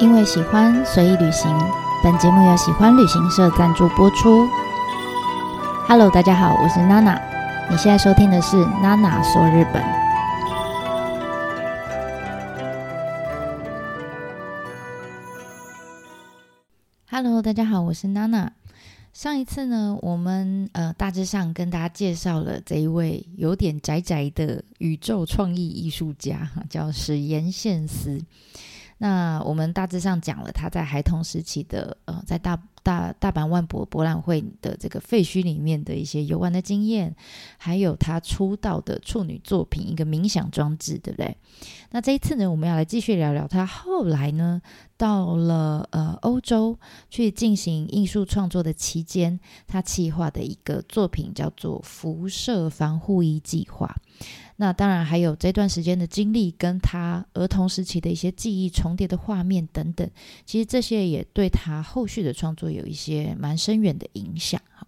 因为喜欢，随意旅行。本节目由喜欢旅行社赞助播出。Hello，大家好，我是娜娜。你现在收听的是娜娜说日本。Hello，大家好，我是娜娜。上一次呢，我们呃大致上跟大家介绍了这一位有点宅宅的宇宙创意艺术家，哈，叫矢田宪司。那我们大致上讲了他在孩童时期的呃，在大大大阪万博博览会的这个废墟里面的一些游玩的经验，还有他出道的处女作品一个冥想装置，对不对？那这一次呢，我们要来继续聊聊他后来呢，到了呃欧洲去进行艺术创作的期间，他企划的一个作品叫做辐射防护衣计划。那当然还有这段时间的经历，跟他儿童时期的一些记忆重叠的画面等等，其实这些也对他后续的创作有一些蛮深远的影响哈。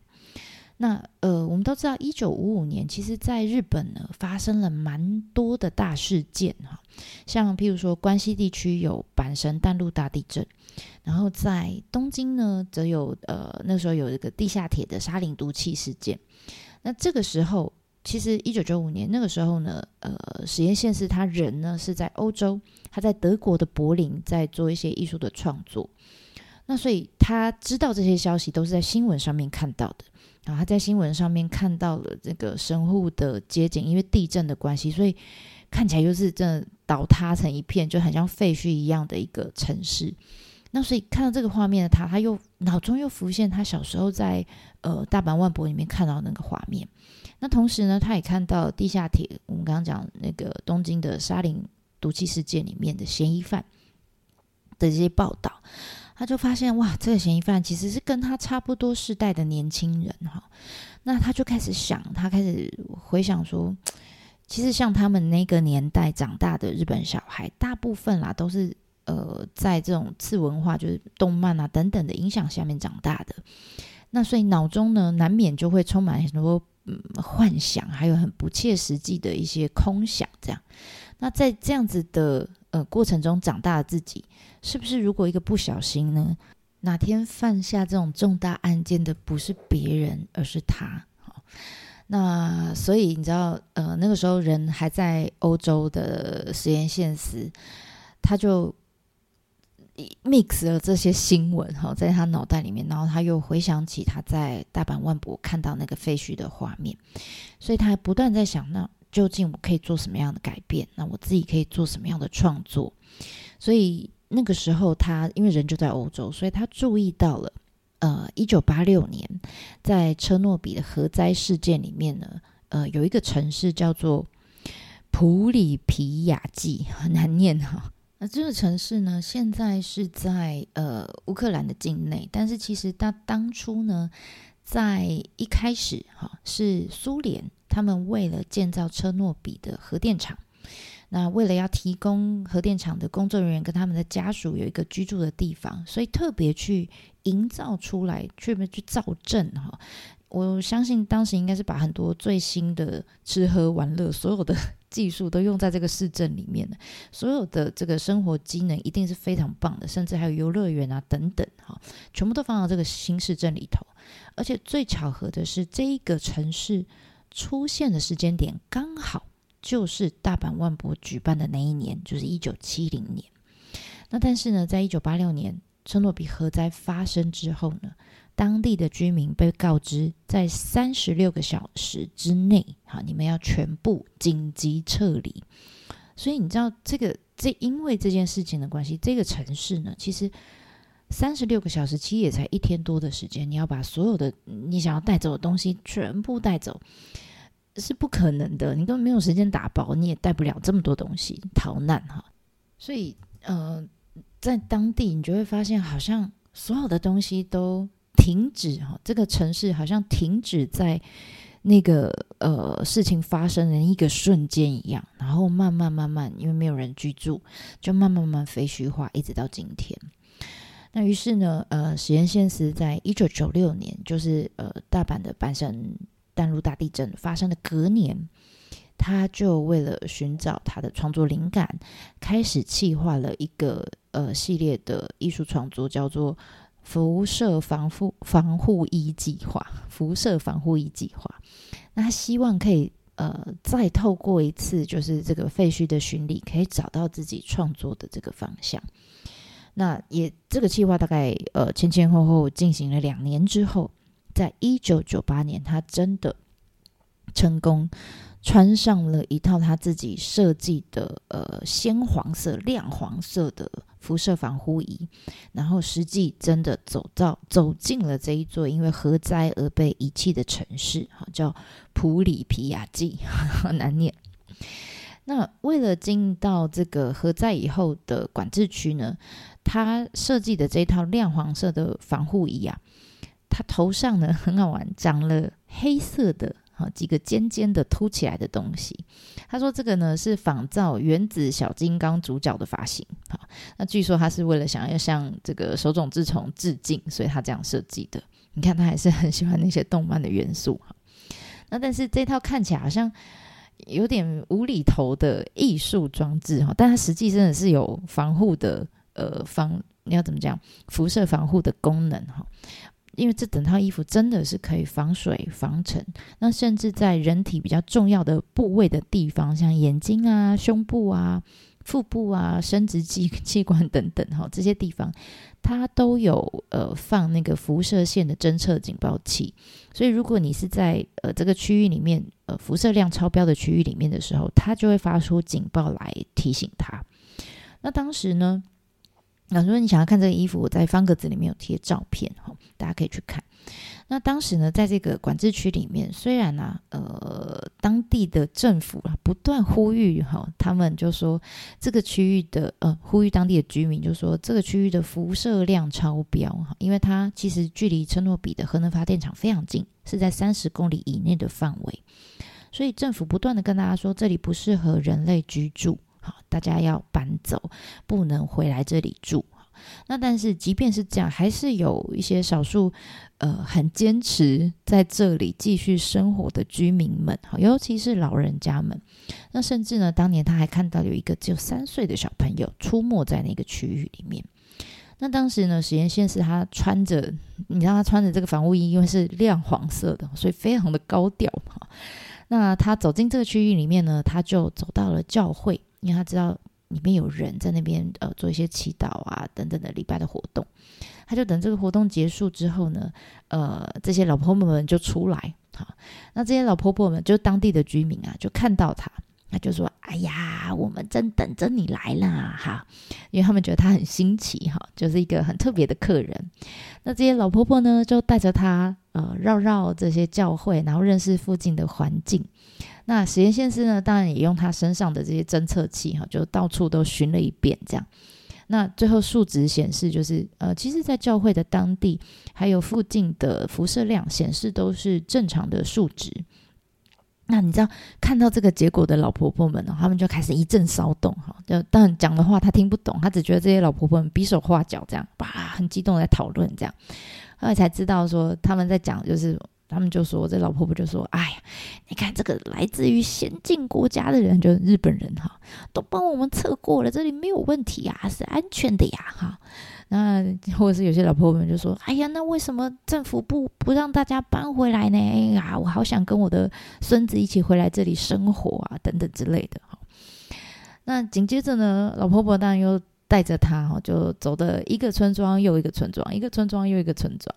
那呃，我们都知道，一九五五年，其实在日本呢发生了蛮多的大事件哈，像譬如说关西地区有阪神淡路大地震，然后在东京呢则有呃那时候有一个地下铁的沙林毒气事件，那这个时候。其实一九九五年那个时候呢，呃，矢田宪司他人呢是在欧洲，他在德国的柏林在做一些艺术的创作。那所以他知道这些消息都是在新闻上面看到的，然后他在新闻上面看到了这个神户的街景，因为地震的关系，所以看起来就是真的倒塌成一片，就很像废墟一样的一个城市。那所以看到这个画面的他，他又脑中又浮现他小时候在呃大阪万博里面看到那个画面。那同时呢，他也看到地下铁，我们刚刚讲那个东京的沙林毒气事件里面的嫌疑犯的这些报道，他就发现哇，这个嫌疑犯其实是跟他差不多世代的年轻人哈。那他就开始想，他开始回想说，其实像他们那个年代长大的日本小孩，大部分啦都是。呃，在这种次文化，就是动漫啊等等的影响下面长大的，那所以脑中呢，难免就会充满很多嗯幻想，还有很不切实际的一些空想。这样，那在这样子的呃过程中长大的自己，是不是如果一个不小心呢，哪天犯下这种重大案件的不是别人，而是他？那所以你知道，呃，那个时候人还在欧洲的实验现实，他就。Mix 了这些新闻哈，在他脑袋里面，然后他又回想起他在大阪万博看到那个废墟的画面，所以他还不断在想，那究竟我可以做什么样的改变？那我自己可以做什么样的创作？所以那个时候，他因为人就在欧洲，所以他注意到了，呃，一九八六年在车诺比的核灾事件里面呢，呃，有一个城市叫做普里皮亚季，很难念哈。那这个城市呢，现在是在呃乌克兰的境内，但是其实它当初呢，在一开始哈、是苏联他们为了建造车诺比的核电厂，那为了要提供核电厂的工作人员跟他们的家属有一个居住的地方，所以特别去营造出来，去去造镇哈。我相信当时应该是把很多最新的吃喝玩乐所有的技术都用在这个市镇里面的，所有的这个生活机能一定是非常棒的，甚至还有游乐园啊等等哈，全部都放到这个新市镇里头。而且最巧合的是，这一个城市出现的时间点刚好就是大阪万博举办的那一年，就是一九七零年。那但是呢，在一九八六年车诺比核灾发生之后呢，当地的居民被告知，在三十六个小时之内，哈，你们要全部紧急撤离。所以你知道这个，这因为这件事情的关系，这个城市呢，其实三十六个小时其实也才一天多的时间，你要把所有的你想要带走的东西全部带走，是不可能的。你根本没有时间打包，你也带不了这么多东西逃难哈。所以，呃，在当地你就会发现，好像所有的东西都。停止哈，这个城市好像停止在那个呃事情发生的一个瞬间一样，然后慢慢慢慢，因为没有人居住，就慢慢慢慢废墟化，一直到今天。那于是呢，呃，实验现实在一九九六年，就是呃大阪的阪神淡路大地震发生的隔年，他就为了寻找他的创作灵感，开始企划了一个呃系列的艺术创作，叫做“辐射防护防护衣计划”。辐射防护衣计划，那他希望可以呃再透过一次就是这个废墟的巡礼，可以找到自己创作的这个方向。那也这个计划大概呃前前后后进行了两年之后，在一九九八年，他真的成功穿上了一套他自己设计的呃鲜黄色、亮黄色的辐射防护衣，然后实际真的走到走进了这一座因为核灾而被遗弃的城市，哈，叫普里皮亚季，很 难念。那为了进到这个核灾以后的管制区呢，他设计的这套亮黄色的防护衣啊，他头上呢很好玩，长了黑色的几个尖尖的凸起来的东西。他说这个呢是仿造原子小金刚主角的发型。哈，那据说他是为了想要向这个手冢治虫致敬，所以他这样设计的。你看他还是很喜欢那些动漫的元素哈。那但是这套看起来好像。有点无厘头的艺术装置哈，但它实际真的是有防护的，呃，防你要怎么讲，辐射防护的功能哈。因为这整套衣服真的是可以防水防尘，那甚至在人体比较重要的部位的地方，像眼睛啊、胸部啊。腹部啊、生殖器器官等等，哈，这些地方它都有呃放那个辐射线的侦测警报器，所以如果你是在呃这个区域里面呃辐射量超标的区域里面的时候，它就会发出警报来提醒他。那当时呢，那如果你想要看这个衣服，我在方格子里面有贴照片，哈，大家可以去看。那当时呢，在这个管制区里面，虽然呢、啊，呃，当地的政府啊不断呼吁哈，他们就说这个区域的呃，呼吁当地的居民就说这个区域的辐射量超标哈，因为它其实距离车诺比的核能发电厂非常近，是在三十公里以内的范围，所以政府不断的跟大家说这里不适合人类居住，好，大家要搬走，不能回来这里住。那但是即便是这样，还是有一些少数，呃，很坚持在这里继续生活的居民们，尤其是老人家们。那甚至呢，当年他还看到有一个只有三岁的小朋友出没在那个区域里面。那当时呢，实验线是他穿着，你知道他穿着这个防护衣，因为是亮黄色的，所以非常的高调哈。那他走进这个区域里面呢，他就走到了教会，因为他知道。里面有人在那边呃做一些祈祷啊等等的礼拜的活动，他就等这个活动结束之后呢，呃这些老婆婆们就出来，好，那这些老婆婆们就当地的居民啊，就看到他，他就说：“哎呀，我们正等着你来啦哈！”因为他们觉得他很新奇哈，就是一个很特别的客人。那这些老婆婆呢，就带着他呃绕绕这些教会，然后认识附近的环境。那实验线师呢，当然也用他身上的这些侦测器，哈，就到处都巡了一遍，这样。那最后数值显示，就是呃，其实，在教会的当地还有附近的辐射量显示都是正常的数值。那你知道看到这个结果的老婆婆们呢，他们就开始一阵骚动，哈，就但讲的话他听不懂，他只觉得这些老婆婆们比手画脚，这样，哇，很激动在讨论，这样，后来才知道说他们在讲就是。他们就说：“这老婆婆就说，哎呀，你看这个来自于先进国家的人，就是日本人哈，都帮我们测过了，这里没有问题呀，是安全的呀，哈。那 或者是有些老婆婆们就说：，哎呀，那为什么政府不不让大家搬回来呢？哎呀，我好想跟我的孙子一起回来这里生活啊，等等之类的哈。那紧接着呢，老婆婆当然又带着他哈，就走的一个村庄又一个村庄，一个村庄又一个村庄。”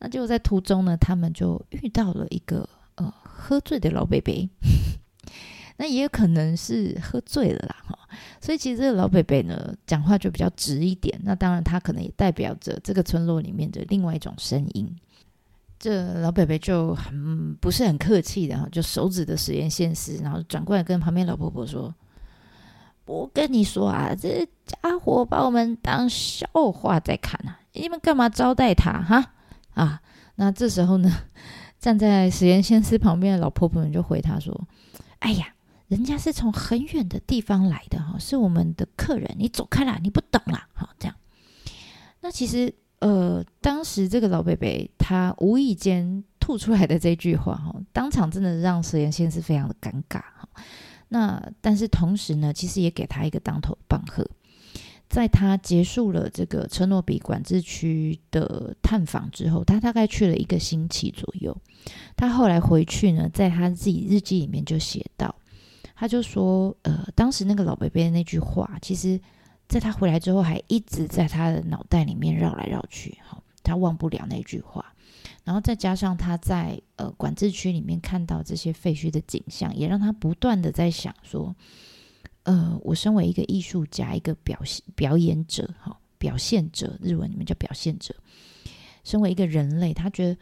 那就在途中呢，他们就遇到了一个呃喝醉的老伯伯，那也可能是喝醉了啦哈。所以其实这个老伯伯呢，讲话就比较直一点。那当然，他可能也代表着这个村落里面的另外一种声音。这老伯伯就很不是很客气的哈，就手指的实验现实，然后转过来跟旁边老婆婆说：“我跟你说啊，这家伙把我们当笑话在看啊，你们干嘛招待他哈？”啊，那这时候呢，站在实验先师旁边的老婆婆们就回他说：“哎呀，人家是从很远的地方来的哈，是我们的客人，你走开啦，你不懂啦。”好，这样。那其实呃，当时这个老伯伯他无意间吐出来的这句话哈，当场真的让实验先师非常的尴尬哈。那但是同时呢，其实也给他一个当头棒喝。在他结束了这个车诺比管制区的探访之后，他大概去了一个星期左右。他后来回去呢，在他自己日记里面就写到，他就说：“呃，当时那个老伯伯的那句话，其实在他回来之后，还一直在他的脑袋里面绕来绕去，哈，他忘不了那句话。然后再加上他在呃管制区里面看到这些废墟的景象，也让他不断的在想说。”呃，我身为一个艺术家，一个表现表演者，哈，表现者，日文里面叫表现者。身为一个人类，他觉得，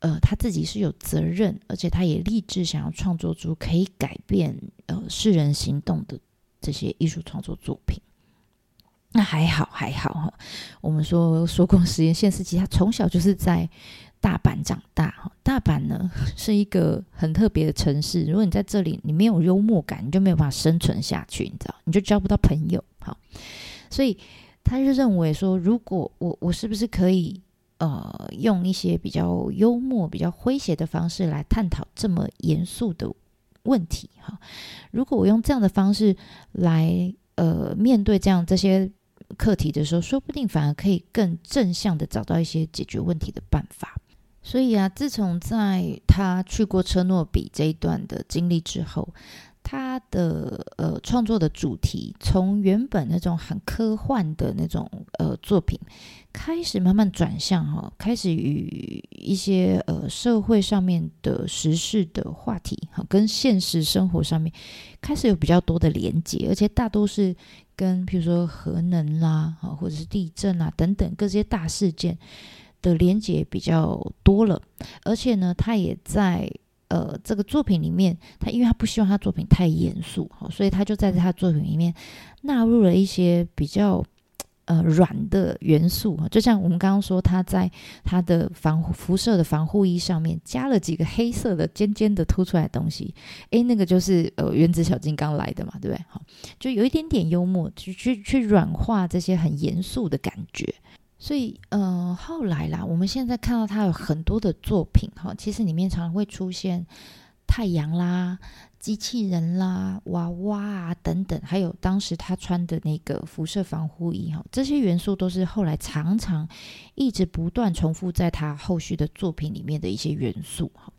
呃，他自己是有责任，而且他也立志想要创作出可以改变呃世人行动的这些艺术创作作品。那还好，还好哈。我们说说过实验线司机，他从小就是在。大阪长大哈，大阪呢 是一个很特别的城市。如果你在这里，你没有幽默感，你就没有办法生存下去，你知道，你就交不到朋友。好，所以他就认为说，如果我我是不是可以呃用一些比较幽默、比较诙谐的方式来探讨这么严肃的问题？哈，如果我用这样的方式来呃面对这样这些课题的时候，说不定反而可以更正向的找到一些解决问题的办法。所以啊，自从在他去过车诺比这一段的经历之后，他的呃创作的主题从原本那种很科幻的那种呃作品，开始慢慢转向哈、哦，开始与一些呃社会上面的时事的话题哈，跟现实生活上面开始有比较多的连接，而且大多是跟比如说核能啦，或者是地震啊等等各些大事件。的连接比较多了，而且呢，他也在呃这个作品里面，他因为他不希望他作品太严肃，所以他就在他作品里面纳入了一些比较呃软的元素，就像我们刚刚说，他在他的防辐射的防护衣上面加了几个黑色的尖尖的凸出来的东西，诶，那个就是呃原子小金刚来的嘛，对不对？好，就有一点点幽默，去去去软化这些很严肃的感觉。所以，呃，后来啦，我们现在看到他有很多的作品，哈，其实里面常常会出现太阳啦、机器人啦、娃娃啊等等，还有当时他穿的那个辐射防护衣，哈，这些元素都是后来常常一直不断重复在他后续的作品里面的一些元素，哈。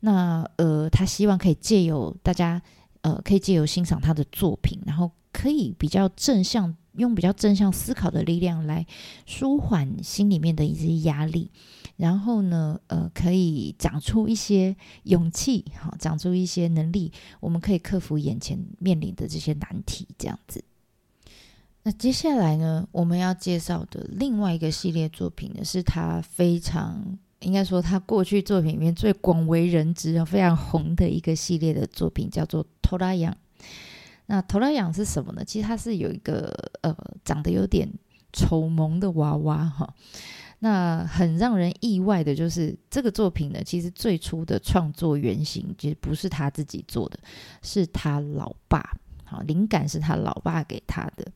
那，呃，他希望可以借由大家，呃，可以借由欣赏他的作品，然后可以比较正向。用比较正向思考的力量来舒缓心里面的一些压力，然后呢，呃，可以长出一些勇气，好，长出一些能力，我们可以克服眼前面临的这些难题，这样子。那接下来呢，我们要介绍的另外一个系列作品呢，是他非常应该说他过去作品里面最广为人知、非常红的一个系列的作品，叫做《トラヤン》。 那トラヤン是什么呢？其实它是有一个呃长得有点丑萌的娃娃哈。那很让人意外的就是这个作品呢，其实最初的创作原型其实不是他自己做的，是他老爸。 好，灵感是他老爸给他的，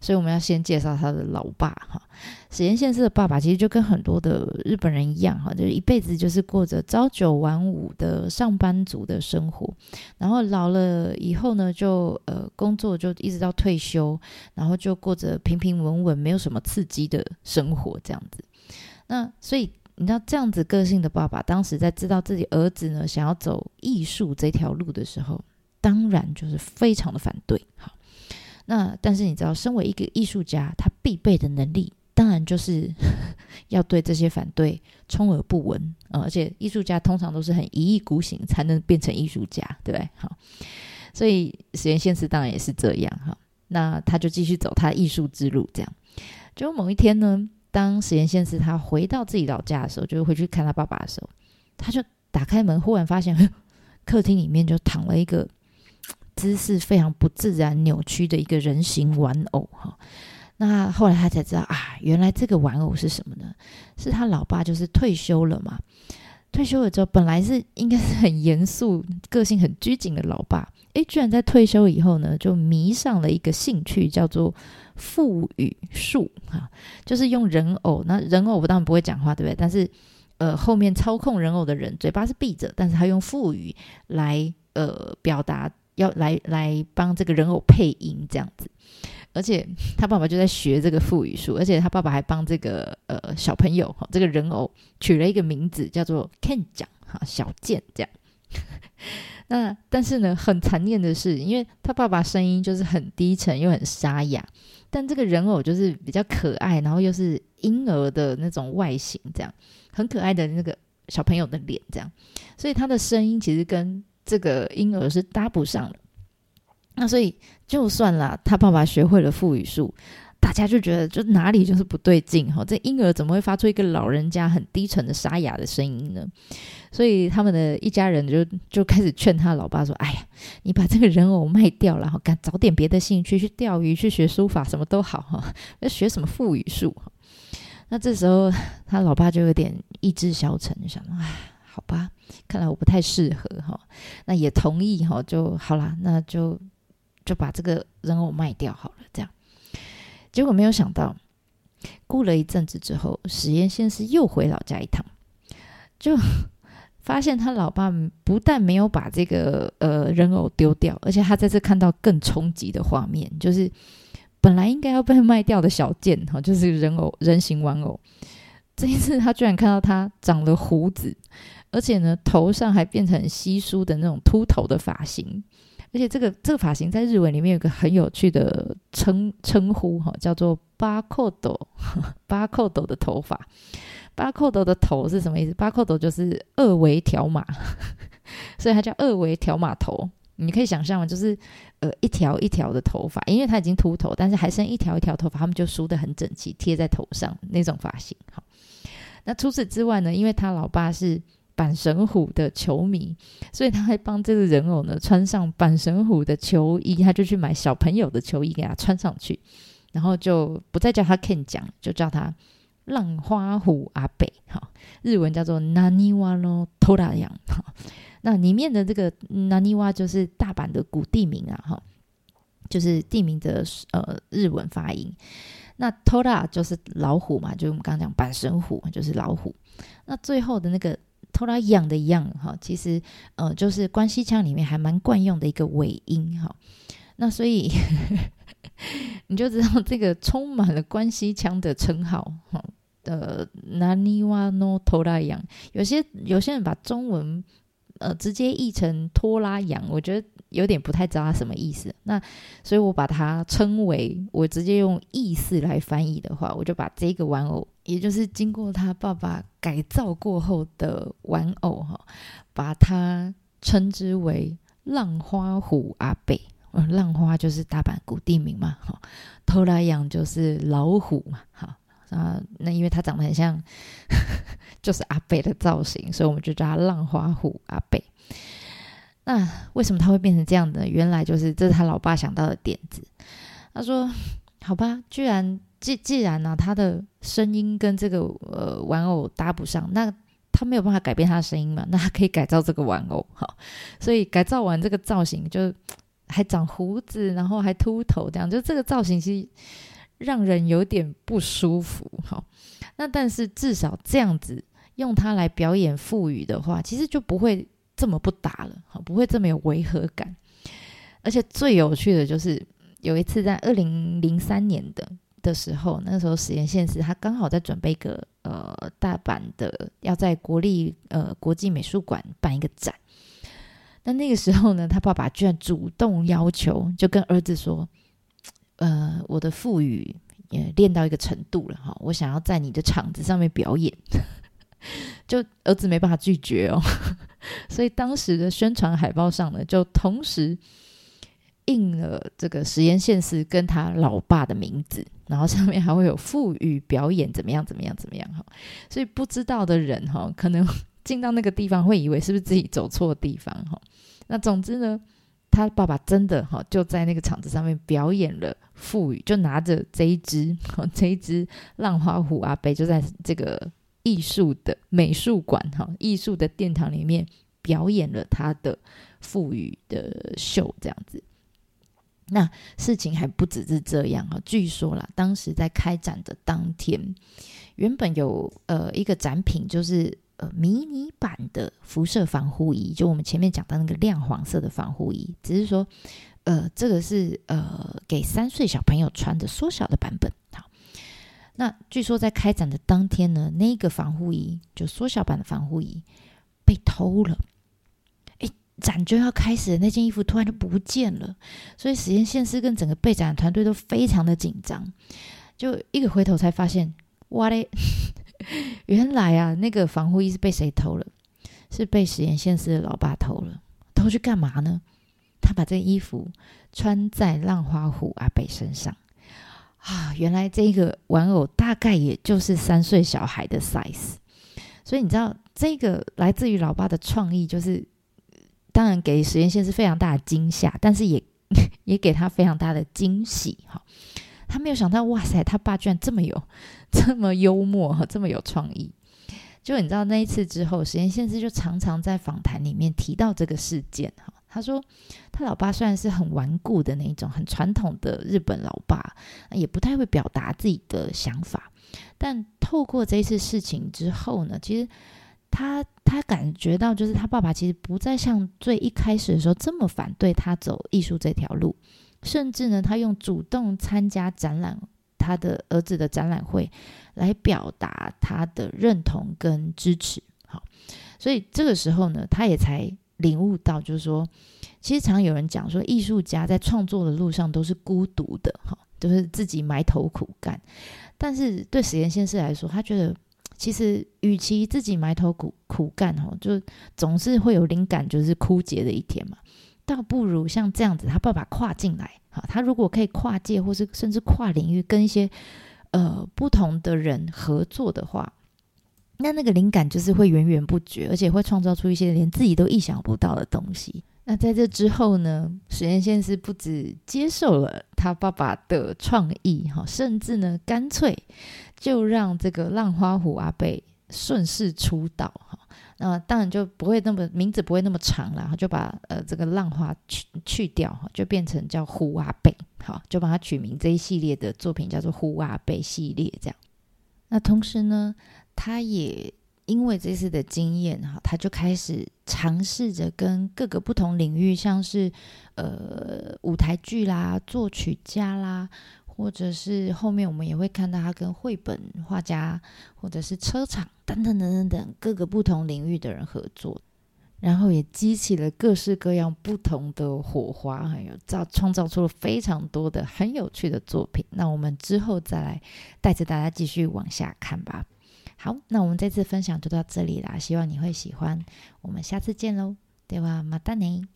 所以我们要先介绍他的老爸哈。矢田宪司的爸爸其实就跟很多的日本人一样哈，就是一辈子就是过着朝九晚五的上班族的生活，然后老了以后呢，就呃工作就一直到退休，然后就过着平平稳稳、没有什么刺激的生活这样子。那所以你知道这样子个性的爸爸，当时在知道自己儿子呢想要走艺术这条路的时候。当然就是非常的反对，好，那但是你知道，身为一个艺术家，他必备的能力，当然就是 要对这些反对充耳不闻啊！而且艺术家通常都是很一意孤行才能变成艺术家，对不对？好，所以矢田宪司当然也是这样哈。那他就继续走他艺术之路，这样。就某一天呢，当矢田宪司他回到自己老家的时候，就回去看他爸爸的时候，他就打开门，忽然发现客厅里面就躺了一个。姿势非常不自然、扭曲的一个人形玩偶哈，那后来他才知道啊，原来这个玩偶是什么呢？是他老爸，就是退休了嘛。退休了之后，本来是应该是很严肃、个性很拘谨的老爸，诶，居然在退休以后呢，就迷上了一个兴趣，叫做腹语术哈，就是用人偶。那人偶我当然不会讲话，对不对？但是呃，后面操控人偶的人嘴巴是闭着，但是他用腹语来呃表达。要来来帮这个人偶配音这样子。而且他爸爸就在学这个腹语术，而且他爸爸还帮这个呃小朋友哈这个人偶取了一个名字叫做 Ken 酱哈小健这样。那但是呢，很残念的是，因为他爸爸声音就是很低沉又很沙哑，但这个人偶就是比较可爱，然后又是婴儿的那种外形，这样很可爱的那个小朋友的脸，这样，所以他的声音其实跟这个婴儿是搭不上的。那所以，就算啦，他爸爸学会了腹语术，大家就觉得就哪里就是不对劲哈。这婴儿怎么会发出一个老人家很低沉的沙哑的声音呢？所以他们的一家人就就开始劝他老爸说：“哎呀，你把这个人偶卖掉了，然后赶找点别的兴趣，去钓鱼，去学书法，什么都好哈。要学什么腹语术？”那这时候他老爸就有点意志消沉，想：“哎，好吧，看来我不太适合哈。”那也同意哈，就好啦，那就。就把这个人偶卖掉好了，这样。结果没有想到，过了一阵子之后，实验先生又回老家一趟，就 发现他老爸不但没有把这个呃人偶丢掉，而且他在这看到更冲击的画面，就是本来应该要被卖掉的小件哈，就是人偶人形玩偶，这一次他居然看到他长了胡子，而且呢头上还变成稀疏的那种秃头的发型。而且这个这个发型在日文里面有个很有趣的称称呼哈，叫做巴扣斗，巴扣斗的头发，巴扣斗的头是什么意思？巴扣斗就是二维条码，所以它叫二维条码头。你可以想象嘛就是呃一条一条的头发，因为它已经秃头，但是还剩一条一条头发，他们就梳得很整齐，贴在头上那种发型。好，那除此之外呢，因为他老爸是。阪神虎的球迷，所以他还帮这个人偶呢穿上阪神虎的球衣，他就去买小朋友的球衣给他穿上去，然后就不再叫他 Ken 酱，就叫他浪花虎阿北，哈，日文叫做 Naniwa no t o r a y a 哈，那里面的这个 Naniwa 就是大阪的古地名啊，哈，就是地名的呃日文发音，那 Tora 就是老虎嘛，就是我们刚刚讲阪神虎就是老虎，那最后的那个。托拉养的养哈，其实呃就是关西腔里面还蛮惯用的一个尾音哈。那所以呵呵你就知道这个充满了关西腔的称号哈的ナニワのトラヤン，有些有些人把中文呃直接译成拖拉养，我觉得。 有点不太知道它什么意思，那所以我把它称为，我直接用意思来翻译的话，我就把这个玩偶，也就是经过他爸爸改造过后的玩偶哈，把它称之为浪花虎阿北。浪花就是大阪古地名嘛，哈，偷来养就是老虎嘛，哈啊，那因为它长得很像，就是阿贝的造型，所以我们就叫它浪花虎阿贝。那为什么他会变成这样的？原来就是这是他老爸想到的点子。他说：“好吧，居然既既然呢、他的声音跟这个呃玩偶搭不上，那他没有办法改变他的声音嘛？那他可以改造这个玩偶，好，所以改造完这个造型，就还长胡子，然后还秃头，这样就这个造型其实让人有点不舒服，好。那但是至少这样子用它来表演腹语的话，其实就不会。”这么不搭了，好，不会这么有违和感。而且最有趣的就是有一次在二零零三年的的时候，那时候实验现实他刚好在准备一个呃大阪的要在国立呃国际美术馆办一个展。那那个时候呢，他爸爸居然主动要求，就跟儿子说：“呃，我的腹语也练到一个程度了哈，我想要在你的场子上面表演。” 就儿子没办法拒绝哦，所以当时的宣传海报上呢，就同时印了这个实验现实跟他老爸的名字，然后上面还会有腹语表演怎么样怎么样怎么样哈，所以不知道的人哈，可能进到那个地方会以为是不是自己走错地方哈。那总之呢，他爸爸真的哈就在那个场子上面表演了腹语，就拿着这一只 这一只浪花虎阿北就在这个。艺术的美术馆哈，艺术的殿堂里面表演了他的赋予的秀，这样子。那事情还不只是这样哈，据说啦，当时在开展的当天，原本有呃一个展品，就是呃迷你版的辐射防护衣，就我们前面讲到那个亮黄色的防护衣，只是说呃这个是呃给三岁小朋友穿的缩小的版本。好，那据说在开展的当天呢，那个防护衣就缩小版的防护衣被偷了。展就要开始的那件衣服突然就不见了，所以实验线师跟整个备展团队都非常的紧张。就一个回头才发现，哇嘞，原来啊，那个防护衣是被谁偷了？是被实验线师的老爸偷了。偷去干嘛呢？他把这衣服穿在浪花虎阿北身上啊！原来这个玩偶大概也就是三岁小孩的 size。所以你知道，这个来自于老爸的创意就是。当然，给实验线是非常大的惊吓，但是也 也给他非常大的惊喜哈。他没有想到，哇塞，他爸居然这么有这么幽默哈，这么有创意。就你知道那一次之后，实验线是就常常在访谈里面提到这个事件哈。他说，他老爸虽然是很顽固的那一种很传统的日本老爸，也不太会表达自己的想法，但透过这一次事情之后呢，其实。他他感觉到，就是他爸爸其实不再像最一开始的时候这么反对他走艺术这条路，甚至呢，他用主动参加展览，他的儿子的展览会来表达他的认同跟支持。好，所以这个时候呢，他也才领悟到，就是说，其实常有人讲说，艺术家在创作的路上都是孤独的，哈，都是自己埋头苦干。但是对实验先生来说，他觉得。其实，与其自己埋头苦苦干，吼，就总是会有灵感，就是枯竭的一天嘛。倒不如像这样子，他爸爸跨进来，哈，他如果可以跨界，或是甚至跨领域，跟一些呃不同的人合作的话，那那个灵感就是会源源不绝，而且会创造出一些连自己都意想不到的东西。那在这之后呢，实验线是不止接受了他爸爸的创意，哈，甚至呢，干脆就让这个浪花虎阿贝顺势出道，哈，那当然就不会那么名字不会那么长了，然后就把呃这个浪花去去掉，就变成叫虎阿贝，好，就把它取名这一系列的作品叫做虎阿贝系列，这样。那同时呢，他也。因为这次的经验哈，他就开始尝试着跟各个不同领域，像是呃舞台剧啦、作曲家啦，或者是后面我们也会看到他跟绘本画家，或者是车厂等等等等等各个不同领域的人合作，然后也激起了各式各样不同的火花，还有造创造出了非常多的很有趣的作品。那我们之后再来带着大家继续往下看吧。好，那我们这次分享就到这里啦，希望你会喜欢。我们下次见喽，ではまたね。